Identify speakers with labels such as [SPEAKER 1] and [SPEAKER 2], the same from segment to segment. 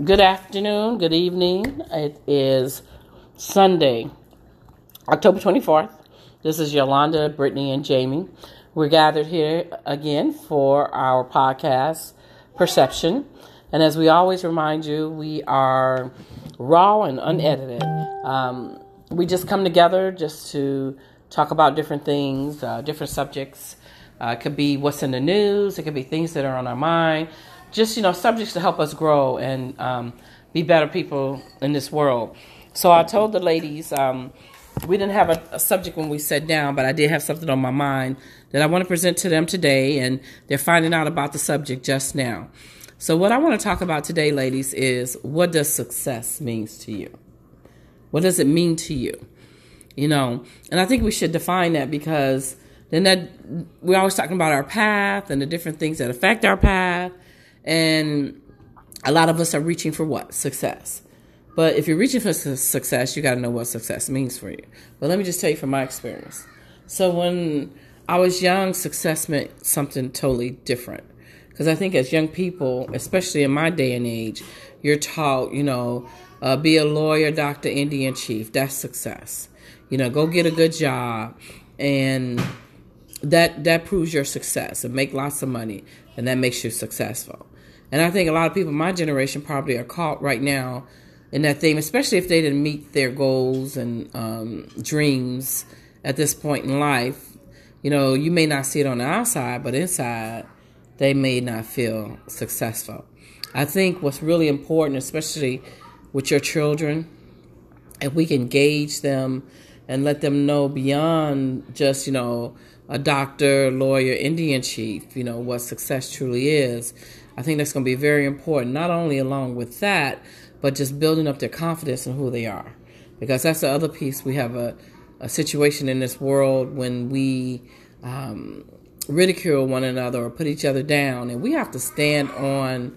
[SPEAKER 1] Good afternoon, good evening. It is Sunday, October 24th. This is Yolanda, Brittany, and Jamie. We're gathered here again for our podcast, Perception. And as we always remind you, we are raw and unedited. Um, we just come together just to talk about different things, uh, different subjects. Uh, it could be what's in the news, it could be things that are on our mind just you know subjects to help us grow and um, be better people in this world. So I told the ladies um, we didn't have a, a, subject when we sat down, but I did have something on my mind that I want to present to them today, and they're finding out about the subject just now. So what I want to talk about today, ladies, is what does success means to you? What does it mean to you? You know, and I think we should define that because then that we're always talking about our path and the different things that affect our path and a lot of us are reaching for what? Success. But if you're reaching for success, you got to know what success means for you. But let me just tell you from my experience. So when I was young, success meant something totally different. Because I think as young people, especially in my day and age, you're taught, you know, uh, be a lawyer, doctor, Indian chief. That's success. You know, go get a good job, and that that proves your success. And make lots of money, and that makes you successful. And I think a lot of people my generation probably are caught right now in that thing, especially if they didn't meet their goals and um, dreams at this point in life. You know, you may not see it on the outside, but inside, they may not feel successful. I think what's really important, especially with your children, if we can gauge them and let them know beyond just, you know, a doctor, lawyer, Indian chief, you know, what success truly is I think that's going to be very important, not only along with that, but just building up their confidence in who they are. Because that's the other piece. We have a, a situation in this world when we um, ridicule one another or put each other down, and we have to stand on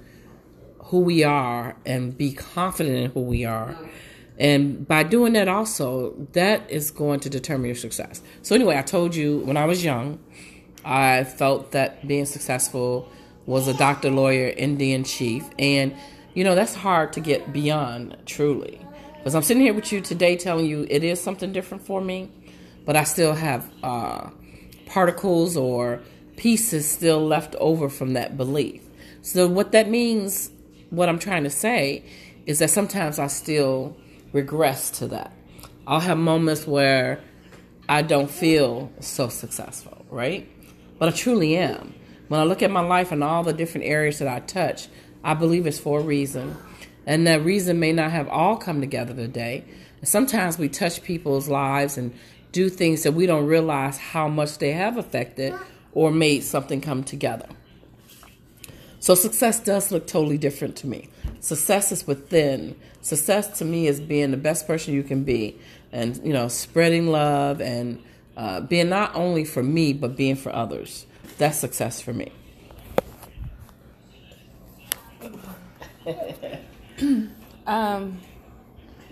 [SPEAKER 1] who we are and be confident in who we are. And by doing that, also, that is going to determine your success. So, anyway, I told you when I was young, I felt that being successful was a doctor, lawyer, Indian chief. And, you know, that's hard to get beyond, truly. Because I'm sitting here with you today telling you it is something different for me, but I still have uh, particles or pieces still left over from that belief. So, what that means, what I'm trying to say, is that sometimes I still regress to that. I'll have moments where I don't feel so successful, right? But I truly am. When I look at my life and all the different areas that I touch, I believe it's for a reason. And that reason may not have all come together today. sometimes we touch people's lives and do things that we don't realize how much they have affected or made something come together. So success does look totally different to me. Success is within. Success to me is being the best person you can be and, you know, spreading love and uh, being not only for me, but being for others. That's success for me.
[SPEAKER 2] um,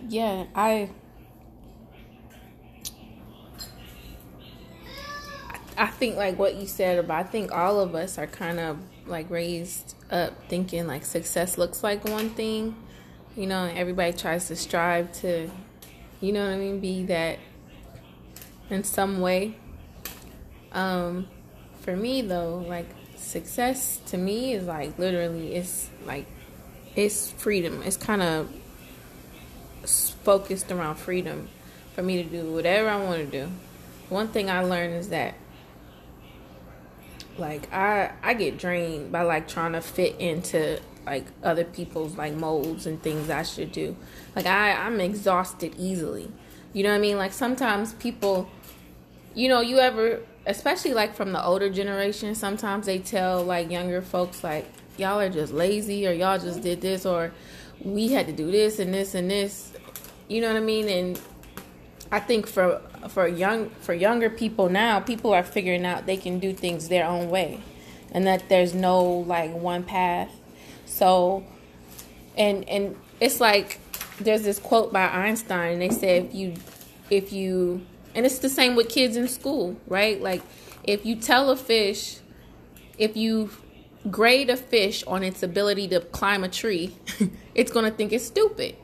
[SPEAKER 2] yeah, I. I think like what you said about I think all of us are kind of like raised up thinking like success looks like one thing, you know, everybody tries to strive to, you know what I mean, be that in some way. Um, for me though, like success to me is like literally it's like it's freedom. It's kind of focused around freedom for me to do whatever I want to do. One thing I learned is that like I I get drained by like trying to fit into like other people's like molds and things I should do. Like I I'm exhausted easily. You know what I mean? Like sometimes people you know, you ever especially like from the older generation, sometimes they tell like younger folks like y'all are just lazy or y'all just did this or we had to do this and this and this. You know what I mean? And I think for for young for younger people now, people are figuring out they can do things their own way and that there's no like one path. So and and it's like there's this quote by Einstein. and They say if you if you and it's the same with kids in school, right? Like if you tell a fish, if you grade a fish on its ability to climb a tree, it's going to think it's stupid.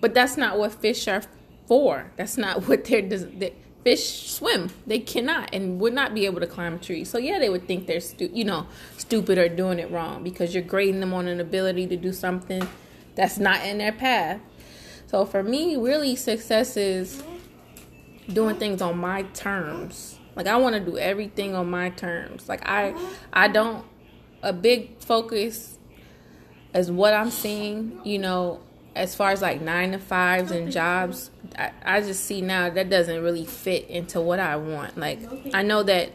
[SPEAKER 2] But that's not what fish are for. That's not what they're. they fish swim. They cannot and would not be able to climb a tree. So yeah, they would think they're stu- you know stupid or doing it wrong because you're grading them on an ability to do something that's not in their path. So for me, really, success is doing things on my terms. Like I want to do everything on my terms. Like I, mm-hmm. I don't. A big focus is what I'm seeing. You know, as far as like nine to fives and jobs, I, I just see now that doesn't really fit into what I want. Like I know that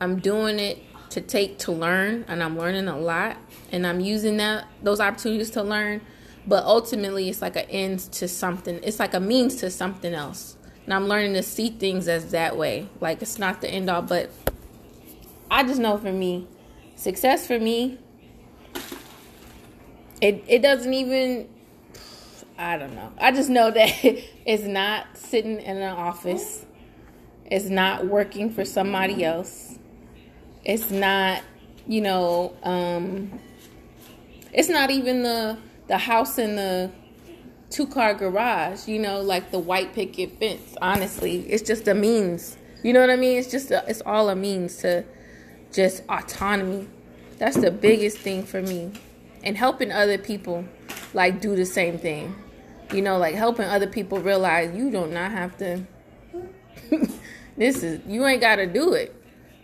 [SPEAKER 2] I'm doing it to take to learn, and I'm learning a lot, and I'm using that those opportunities to learn. But ultimately, it's like an end to something. It's like a means to something else, and I'm learning to see things as that way. Like it's not the end all, but I just know for me, success for me, it it doesn't even I don't know. I just know that it's not sitting in an office. It's not working for somebody else. It's not, you know, um, it's not even the the house in the two car garage, you know, like the white picket fence. Honestly, it's just a means. You know what I mean? It's just a, it's all a means to just autonomy. That's the biggest thing for me. And helping other people like do the same thing you know, like helping other people realize you do not have to. this is you ain't got to do it.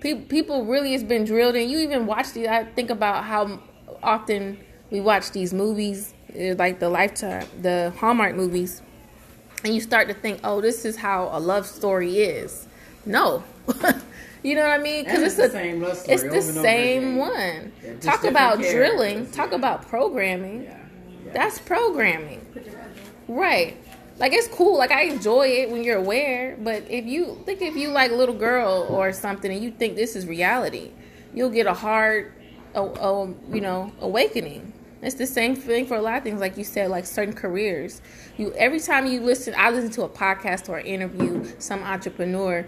[SPEAKER 2] People, people really has been drilled, in. you even watch these. I think about how often we watch these movies, like the Lifetime, the Hallmark movies, and you start to think, oh, this is how a love story is. No. You know what I mean?
[SPEAKER 1] Because it's,
[SPEAKER 2] it's
[SPEAKER 1] the same love
[SPEAKER 2] story. It's the same one. Yeah, talk about drilling. Talk yeah. about programming. Yeah. That's programming. Right. Like it's cool. Like I enjoy it when you're aware. But if you think if you like a little girl or something and you think this is reality, you'll get a hard, a, a, you know, awakening. It's the same thing for a lot of things, like you said, like certain careers. You every time you listen, I listen to a podcast or an interview, some entrepreneur.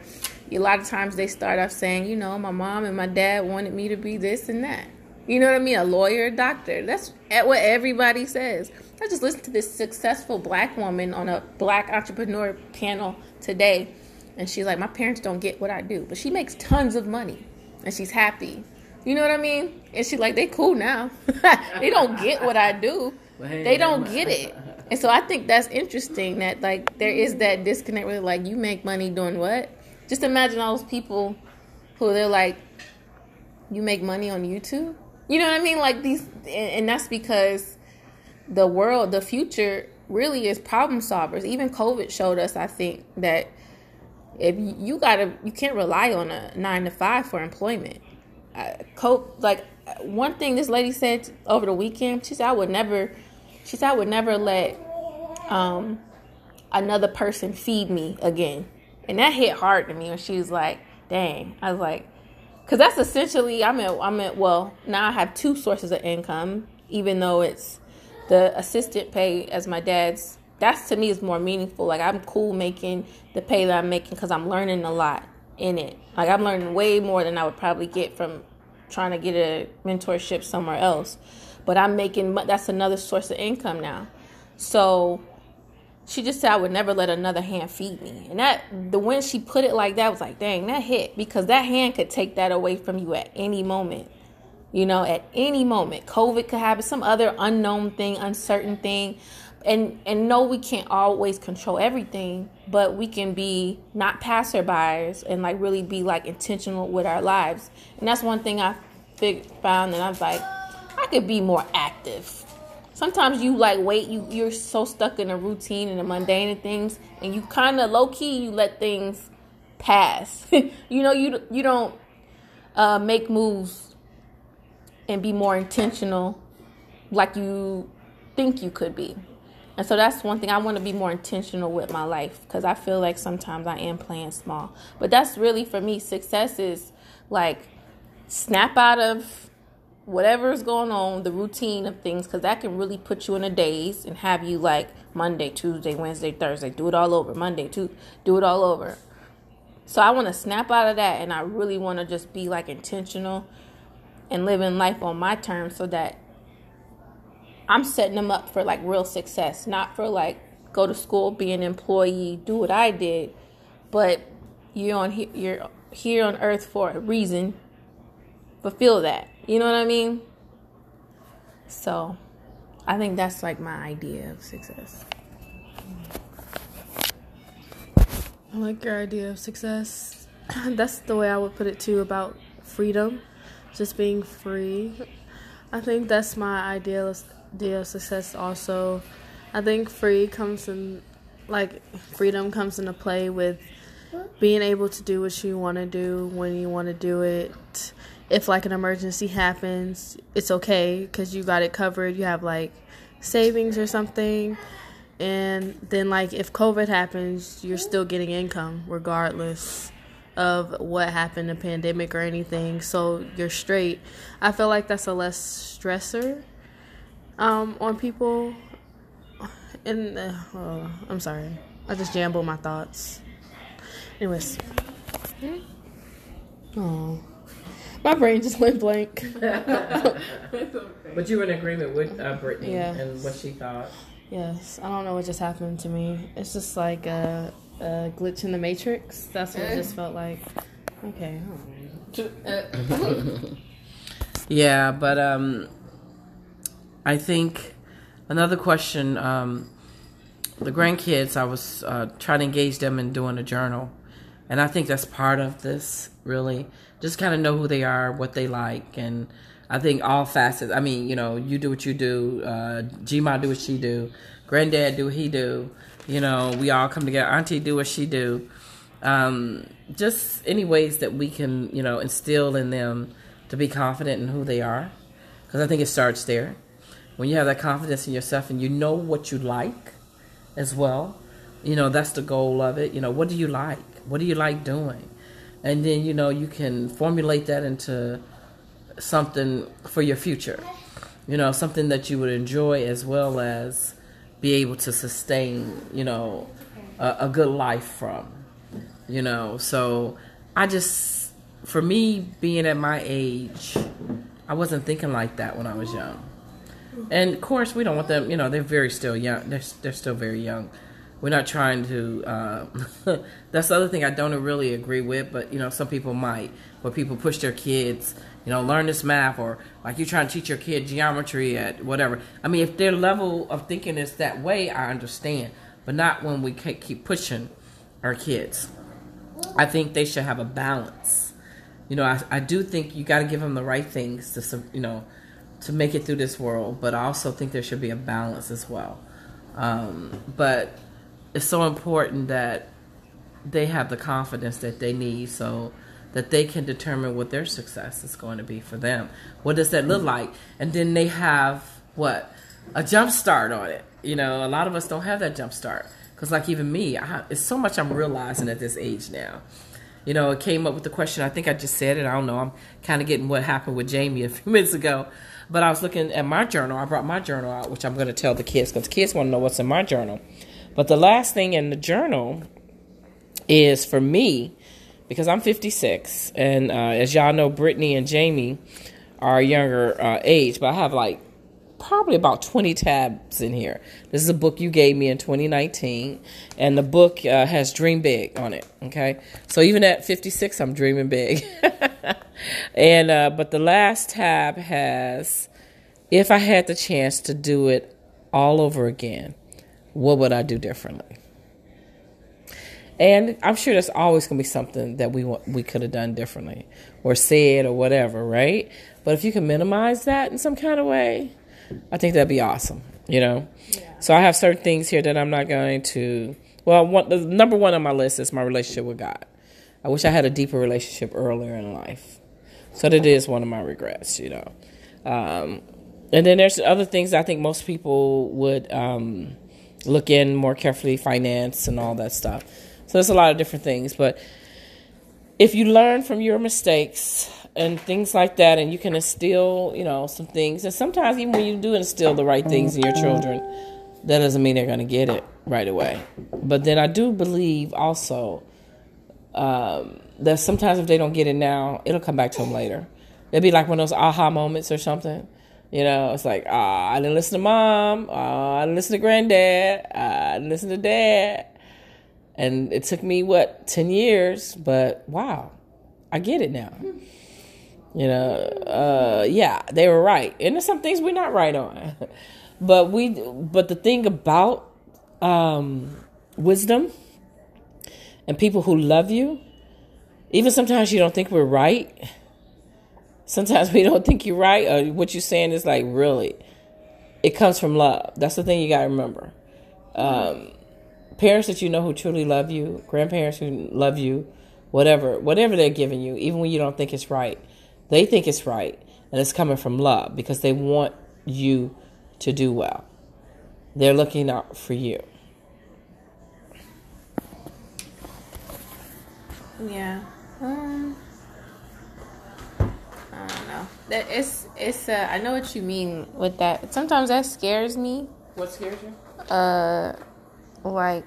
[SPEAKER 2] A lot of times they start off saying, you know, my mom and my dad wanted me to be this and that. You know what I mean? A lawyer, a doctor. That's what everybody says. I just listened to this successful black woman on a black entrepreneur panel today, and she's like, My parents don't get what I do, but she makes tons of money and she's happy. You know what I mean? And she's like, They cool now. they don't get what I do. They don't get it. And so I think that's interesting that like there is that disconnect where like you make money doing what? Just imagine all those people who they're like, You make money on YouTube? You know what I mean? Like these and that's because the world, the future really is problem solvers. Even COVID showed us, I think, that if you gotta, you can't rely on a nine to five for employment. Cope like one thing this lady said over the weekend. She said, "I would never." She said, "I would never let um, another person feed me again," and that hit hard to me. When she was like, "Dang," I was like, "Cause that's essentially I'm at I'm at well now I have two sources of income, even though it's." the assistant pay as my dad's that's to me is more meaningful like i'm cool making the pay that i'm making because i'm learning a lot in it. Like i'm learning way more than i would probably get from trying to get a mentorship somewhere else. But i'm making that's another source of income now. So she just said i would never let another hand feed me. And that the when she put it like that was like dang that hit. Because that hand could take that away from you at any moment. You know, at any moment, COVID could happen, some other unknown thing, uncertain thing. And and no, we can't always control everything, but we can be not passerbyers and like really be like intentional with our lives. And that's one thing I fig- found, and I was like, I could be more active. Sometimes you like wait, you you're so stuck in a routine and the mundane and things, and you kind of low key you let things pass. you know, you you don't uh, make moves and be more intentional like you think you could be. And so that's one thing I want to be more intentional with my life because I feel like sometimes I am playing small. But that's really for me success is like snap out of whatever is going on, the routine of things cuz that can really put you in a daze and have you like Monday, Tuesday, Wednesday, Thursday, do it all over. Monday, to do it all over. So I want to snap out of that and I really want to just be like intentional and living life on my terms so that I'm setting them up for like real success, not for like go to school, be an employee, do what I did, but you're on you're here on earth for a reason. Fulfill that. You know what I mean? So, I think that's like my idea of success.
[SPEAKER 3] I like your idea of success. That's the way I would put it too about freedom, just being free. I think that's my ideal idea of success. Also, I think free comes in, like freedom comes into play with being able to do what you want to do when you want to do it. If like an emergency happens, it's okay because you got it covered. You have like savings or something and then like if covid happens you're still getting income regardless of what happened the pandemic or anything so you're straight i feel like that's a less stressor um, on people and uh, oh, i'm sorry i just jamble my thoughts anyways oh my brain just went blank
[SPEAKER 1] but you were in agreement with uh, brittany
[SPEAKER 3] Yeah.
[SPEAKER 1] and what she thought
[SPEAKER 3] Yes, I don't know what just happened to me. It's just like a, a glitch in the matrix. That's what it just felt like. Okay.
[SPEAKER 1] Yeah, but um, I think another question. Um, the grandkids, I was uh, trying to engage them in doing a journal, and I think that's part of this. Really, just kind of know who they are, what they like, and I think all facets. I mean, you know, you do what you do. Uh, Gma do what she do. Granddad do what he do. You know, we all come together. Auntie do what she do. Um, just any ways that we can, you know, instill in them to be confident in who they are, because I think it starts there. When you have that confidence in yourself and you know what you like, as well, you know that's the goal of it. You know, what do you like? What do you like doing? And then you know you can formulate that into something for your future. You know, something that you would enjoy as well as be able to sustain, you know, a, a good life from. You know, so I just, for me, being at my age, I wasn't thinking like that when I was young. And of course, we don't want them. You know, they're very still young. They're they're still very young. We're not trying to. Uh, that's the other thing I don't really agree with. But you know, some people might. Where people push their kids, you know, learn this math, or like you're trying to teach your kid geometry at whatever. I mean, if their level of thinking is that way, I understand. But not when we keep pushing our kids. I think they should have a balance. You know, I, I do think you got to give them the right things to, you know, to make it through this world. But I also think there should be a balance as well. Um, but it's so important that they have the confidence that they need so that they can determine what their success is going to be for them. What does that look like? And then they have what a jump start on it. You know, a lot of us don't have that jump start because, like even me, I, it's so much I'm realizing at this age now. You know, it came up with the question. I think I just said it. I don't know. I'm kind of getting what happened with Jamie a few minutes ago. But I was looking at my journal. I brought my journal out, which I'm going to tell the kids because the kids want to know what's in my journal. But the last thing in the journal is for me, because I'm 56, and uh, as y'all know, Brittany and Jamie are younger uh, age, but I have like probably about 20 tabs in here. This is a book you gave me in 2019, and the book uh, has Dream Big on it. Okay, so even at 56, I'm dreaming big. and uh, but the last tab has, if I had the chance to do it all over again, what would I do differently? And I'm sure there's always going to be something that we want, we could have done differently or said or whatever, right? But if you can minimize that in some kind of way, I think that'd be awesome, you know?
[SPEAKER 3] Yeah.
[SPEAKER 1] So I have certain things here that I'm not going to. Well, one, the number one on my list is my relationship with God. I wish I had a deeper relationship earlier in life. So that is one of my regrets, you know. Um, and then there's other things I think most people would um, look in more carefully, finance and all that stuff. So there's a lot of different things, but if you learn from your mistakes and things like that, and you can instill, you know, some things, and sometimes even when you do instill the right things in your children, that doesn't mean they're going to get it right away. But then I do believe also um, that sometimes if they don't get it now, it'll come back to them later. It'd be like one of those aha moments or something. You know, it's like, ah, I didn't listen to mom. Ah, I didn't listen to granddad. Ah, I didn't listen to dad. And it took me, what, 10 years? But wow, I get it now. You know, uh, yeah, they were right. And there's some things we're not right on. but we, but the thing about um, wisdom and people who love you, even sometimes you don't think we're right. Sometimes we don't think you're right, or what you're saying is like really. It comes from love. That's the thing you got to remember. Um, parents that you know who truly love you, grandparents who love you, whatever, whatever they're giving you, even when you don't think it's right, they think it's right, and it's coming from love because they want you to do well. They're looking out for you.
[SPEAKER 2] Yeah. Um, I don't know. That it's it's. Uh, I know what you mean with that. Sometimes that scares me.
[SPEAKER 1] What scares you?
[SPEAKER 2] Uh, like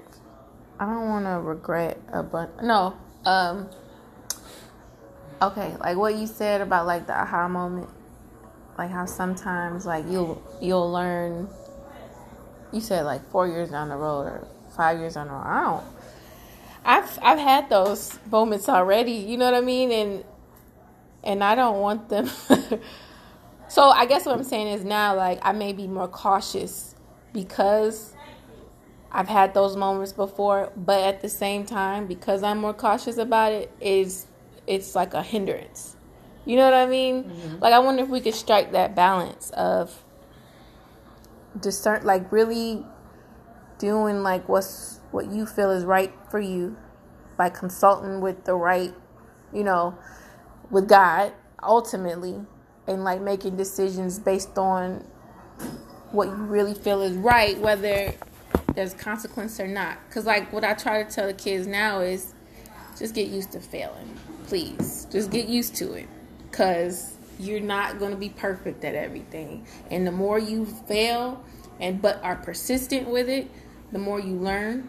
[SPEAKER 2] I don't want to regret a bunch. No. Um. Okay, like what you said about like the aha moment, like how sometimes like you'll you'll learn. You said like four years down the road or five years down the road. I don't. I've I've had those moments already. You know what I mean? And and I don't want them. so I guess what I'm saying is now like I may be more cautious because I've had those moments before, but at the same time, because I'm more cautious about it, is it's like a hindrance. You know what I mean? Mm-hmm. Like I wonder if we could strike that balance of discern, like really doing like what's what you feel is right for you by consulting with the right, you know, with God ultimately and like making decisions based on what you really feel is right whether there's consequence or not cuz like what I try to tell the kids now is just get used to failing. Please. Just get used to it. Cuz you're not going to be perfect at everything. And the more you fail and but are persistent with it, the more you learn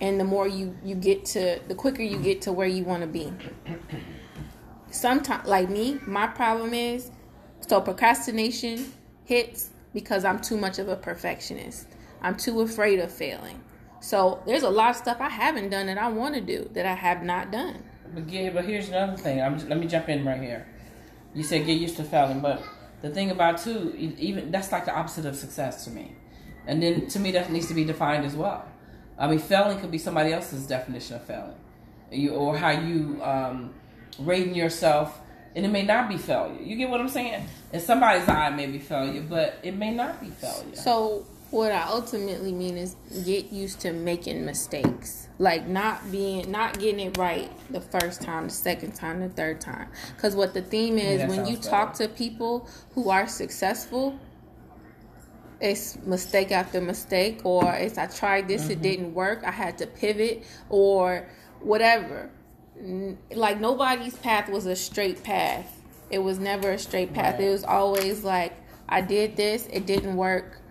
[SPEAKER 2] and the more you you get to the quicker you get to where you want to be. Sometimes like me my problem is so procrastination hits because i'm too much of a perfectionist. I'm too afraid of failing. So there's a lot of stuff i haven't done that i want to do that i have not done
[SPEAKER 1] but, yeah, but here's another thing I'm just, let me jump in right here you said get used to failing but the thing about too even that's like the opposite of success to me and then to me that needs to be defined as well I mean, failing could be somebody else's definition of failing, you, or how you um, rating yourself, and it may not be failure. You get what I'm saying? In somebody's eye, it may be failure, but it may not be failure.
[SPEAKER 2] So, what I ultimately mean is get used to making mistakes, like not being, not getting it right the first time, the second time, the third time. Because what the theme is, yeah, when you better. talk to people who are successful it's mistake after mistake or it's I tried this mm-hmm. it didn't work I had to pivot or whatever like nobody's path was a straight path it was never a straight path right. it was always like I did this it didn't work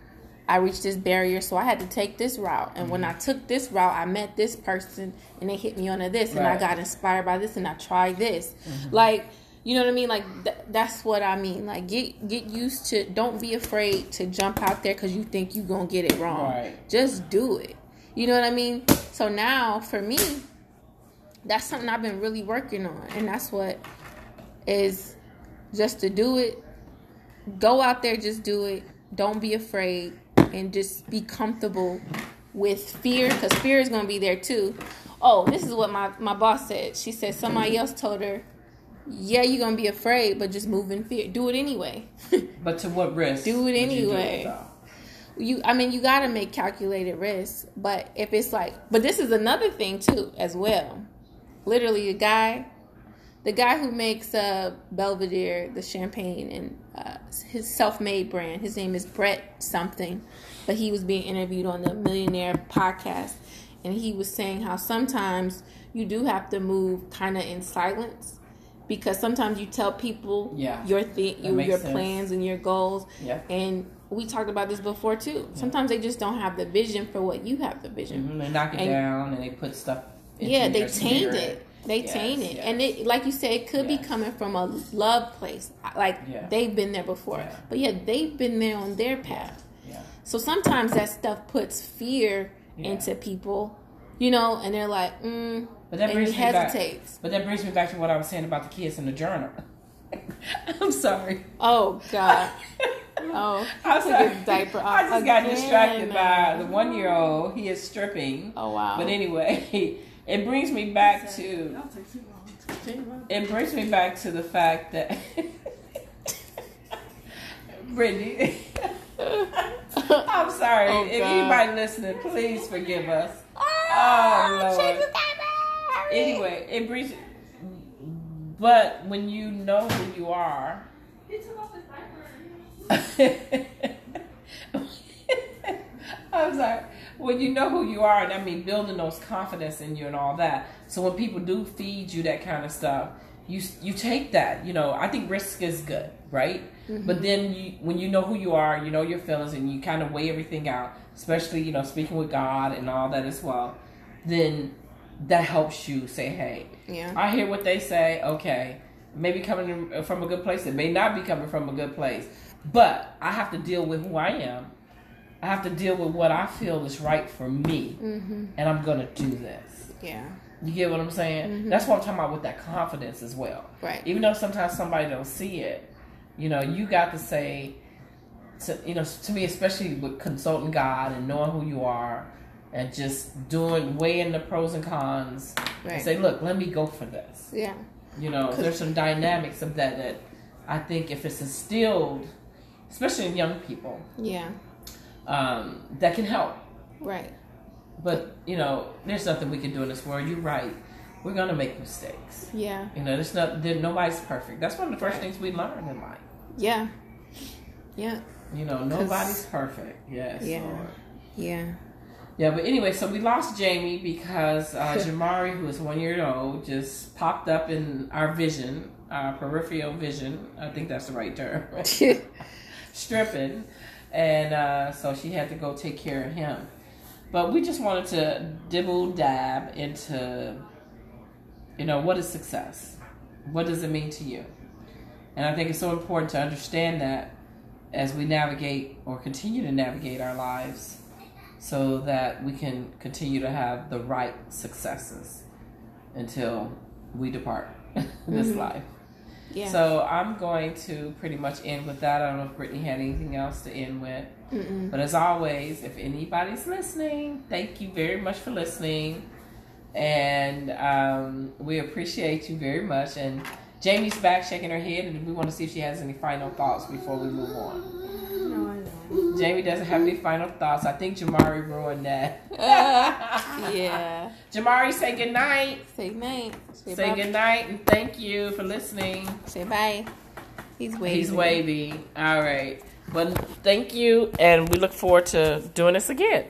[SPEAKER 2] I reached this barrier so I had to take this route and mm-hmm. when I took this route I met this person and they hit me on this right. and I got inspired by this and I tried this mm-hmm. like you know what I mean? Like th- that's what I mean. Like get get used to. Don't be afraid to jump out there because you think you gonna get it wrong. Right. Just do it. You know what I mean? So now for me, that's something I've been really working on, and that's what is just to do it. Go out there, just do it. Don't be afraid, and just be comfortable with fear because fear is gonna be there too. Oh, this is what my my boss said. She said somebody else told her yeah, you're gonna be afraid, but just move in fear. Do it anyway.
[SPEAKER 1] but to what risk?
[SPEAKER 2] Do it anyway. You, you, I mean, you gotta make calculated risks. But if it's like, but this is another thing too, as well. Literally, a guy, the guy who makes uh, Belvedere, the champagne, and uh, his self-made brand. His name is Brett something, but he was being interviewed on the Millionaire podcast, and he was saying how sometimes you do have to move kind of in silence because sometimes you tell people yeah. your thing, you, your plans and your goals. Yeah. And we talked about this before too. Yeah. Sometimes they just don't have the vision for what you have the vision.
[SPEAKER 1] Mm-hmm. They knock it and, down and they put stuff.
[SPEAKER 2] yeah, they taint it. They
[SPEAKER 1] Yes,
[SPEAKER 2] taint it,
[SPEAKER 1] yes.
[SPEAKER 2] and it, like you said, it could be coming from a love place. Like
[SPEAKER 1] Yeah.
[SPEAKER 2] they've been there before,
[SPEAKER 1] Yeah.
[SPEAKER 2] but yeah, they've been there on their path.
[SPEAKER 1] Yeah.
[SPEAKER 2] So sometimes that stuff puts fear into people, you know, and they're like, mm,
[SPEAKER 1] But that brings me back. But that brings me back to what I was saying about the kids in the journal. I'm sorry.
[SPEAKER 2] Oh God. Oh,
[SPEAKER 1] I'm sorry.
[SPEAKER 2] diaper off
[SPEAKER 1] I just got distracted by the one year old. He is stripping.
[SPEAKER 2] Oh wow.
[SPEAKER 1] But anyway, it brings me back to it brings me back to the fact that Brittany. I'm sorry.
[SPEAKER 2] Oh,
[SPEAKER 1] if anybody listening, please forgive us.
[SPEAKER 2] Oh, oh
[SPEAKER 1] Lord.
[SPEAKER 2] change the diaper.
[SPEAKER 1] Anyway, it brings. But when you know who you are, I'm sorry. When you know who you are, and I mean building those confidence in you and all that. So when people do feed you that kind of stuff, you you take that. You know, I think risk is good, right? Mm-hmm. But then you, when you know who you are, you know your feelings, and you kind of weigh everything out, especially you know speaking with God and all that as well. Then that helps you say, hey,
[SPEAKER 2] Yeah.
[SPEAKER 1] I hear what they say. Okay, maybe coming from a good place. It may not be coming from a good place, but I have to deal with who I am. I have to deal with what I feel is right for me,
[SPEAKER 2] Mm-hmm.
[SPEAKER 1] and I'm gonna do this.
[SPEAKER 2] Yeah.
[SPEAKER 1] You get what I'm saying? That's what I'm talking about with that confidence as well.
[SPEAKER 2] Right.
[SPEAKER 1] Even though sometimes somebody don't see it, you know, you got to say, to, you know, to me, especially with consulting God and knowing who you are, and just doing weighing the pros and cons, and
[SPEAKER 2] Right.
[SPEAKER 1] say, look, let me go for this.
[SPEAKER 2] Yeah.
[SPEAKER 1] You know, there's some dynamics of that that I think if it's instilled, especially in young people,
[SPEAKER 2] Yeah.
[SPEAKER 1] Um, that can help.
[SPEAKER 2] Right.
[SPEAKER 1] But you know, there's nothing we can do in this world. You're right. We're gonna make mistakes.
[SPEAKER 2] Yeah.
[SPEAKER 1] You know, there's not. There, nobody's perfect. That's one of the first
[SPEAKER 2] Right.
[SPEAKER 1] things we learn in life.
[SPEAKER 2] Yeah. Yeah.
[SPEAKER 1] You know, nobody's perfect. Yes.
[SPEAKER 2] Yeah.
[SPEAKER 1] Lord.
[SPEAKER 2] Yeah.
[SPEAKER 1] Yeah, but anyway, so we lost Jamie because uh, Jamari, who is one year old, just popped up in our vision, our peripheral vision. I think that's the right term. Stripping, and uh, so she had to go take care of him. But we just wanted to dibble dab into, you know, what is success? What does it mean to you? And I think it's so important to understand that as we navigate or continue to navigate our lives so that we can continue to have the right successes until we depart this
[SPEAKER 2] Mhm.
[SPEAKER 1] life.
[SPEAKER 2] Yeah.
[SPEAKER 1] So I'm going to pretty much end with that. I don't know if Brittany had anything else to end with.
[SPEAKER 2] Mm-mm.
[SPEAKER 1] But as always, if anybody's listening, thank you very much for listening. And um, we appreciate you very much. And Jamie's back shaking her head, and we want to see if she has any final thoughts before we move on.
[SPEAKER 3] Know.
[SPEAKER 1] Jamie doesn't have any final thoughts. I think Jamari ruined that.
[SPEAKER 2] Uh, yeah.
[SPEAKER 1] Jamari, say good night.
[SPEAKER 2] Say night. Say,
[SPEAKER 1] Say good night, and thank you for listening.
[SPEAKER 2] Say bye. He's waving.
[SPEAKER 1] He's wavy. All right. But thank you, and we look forward to doing this again.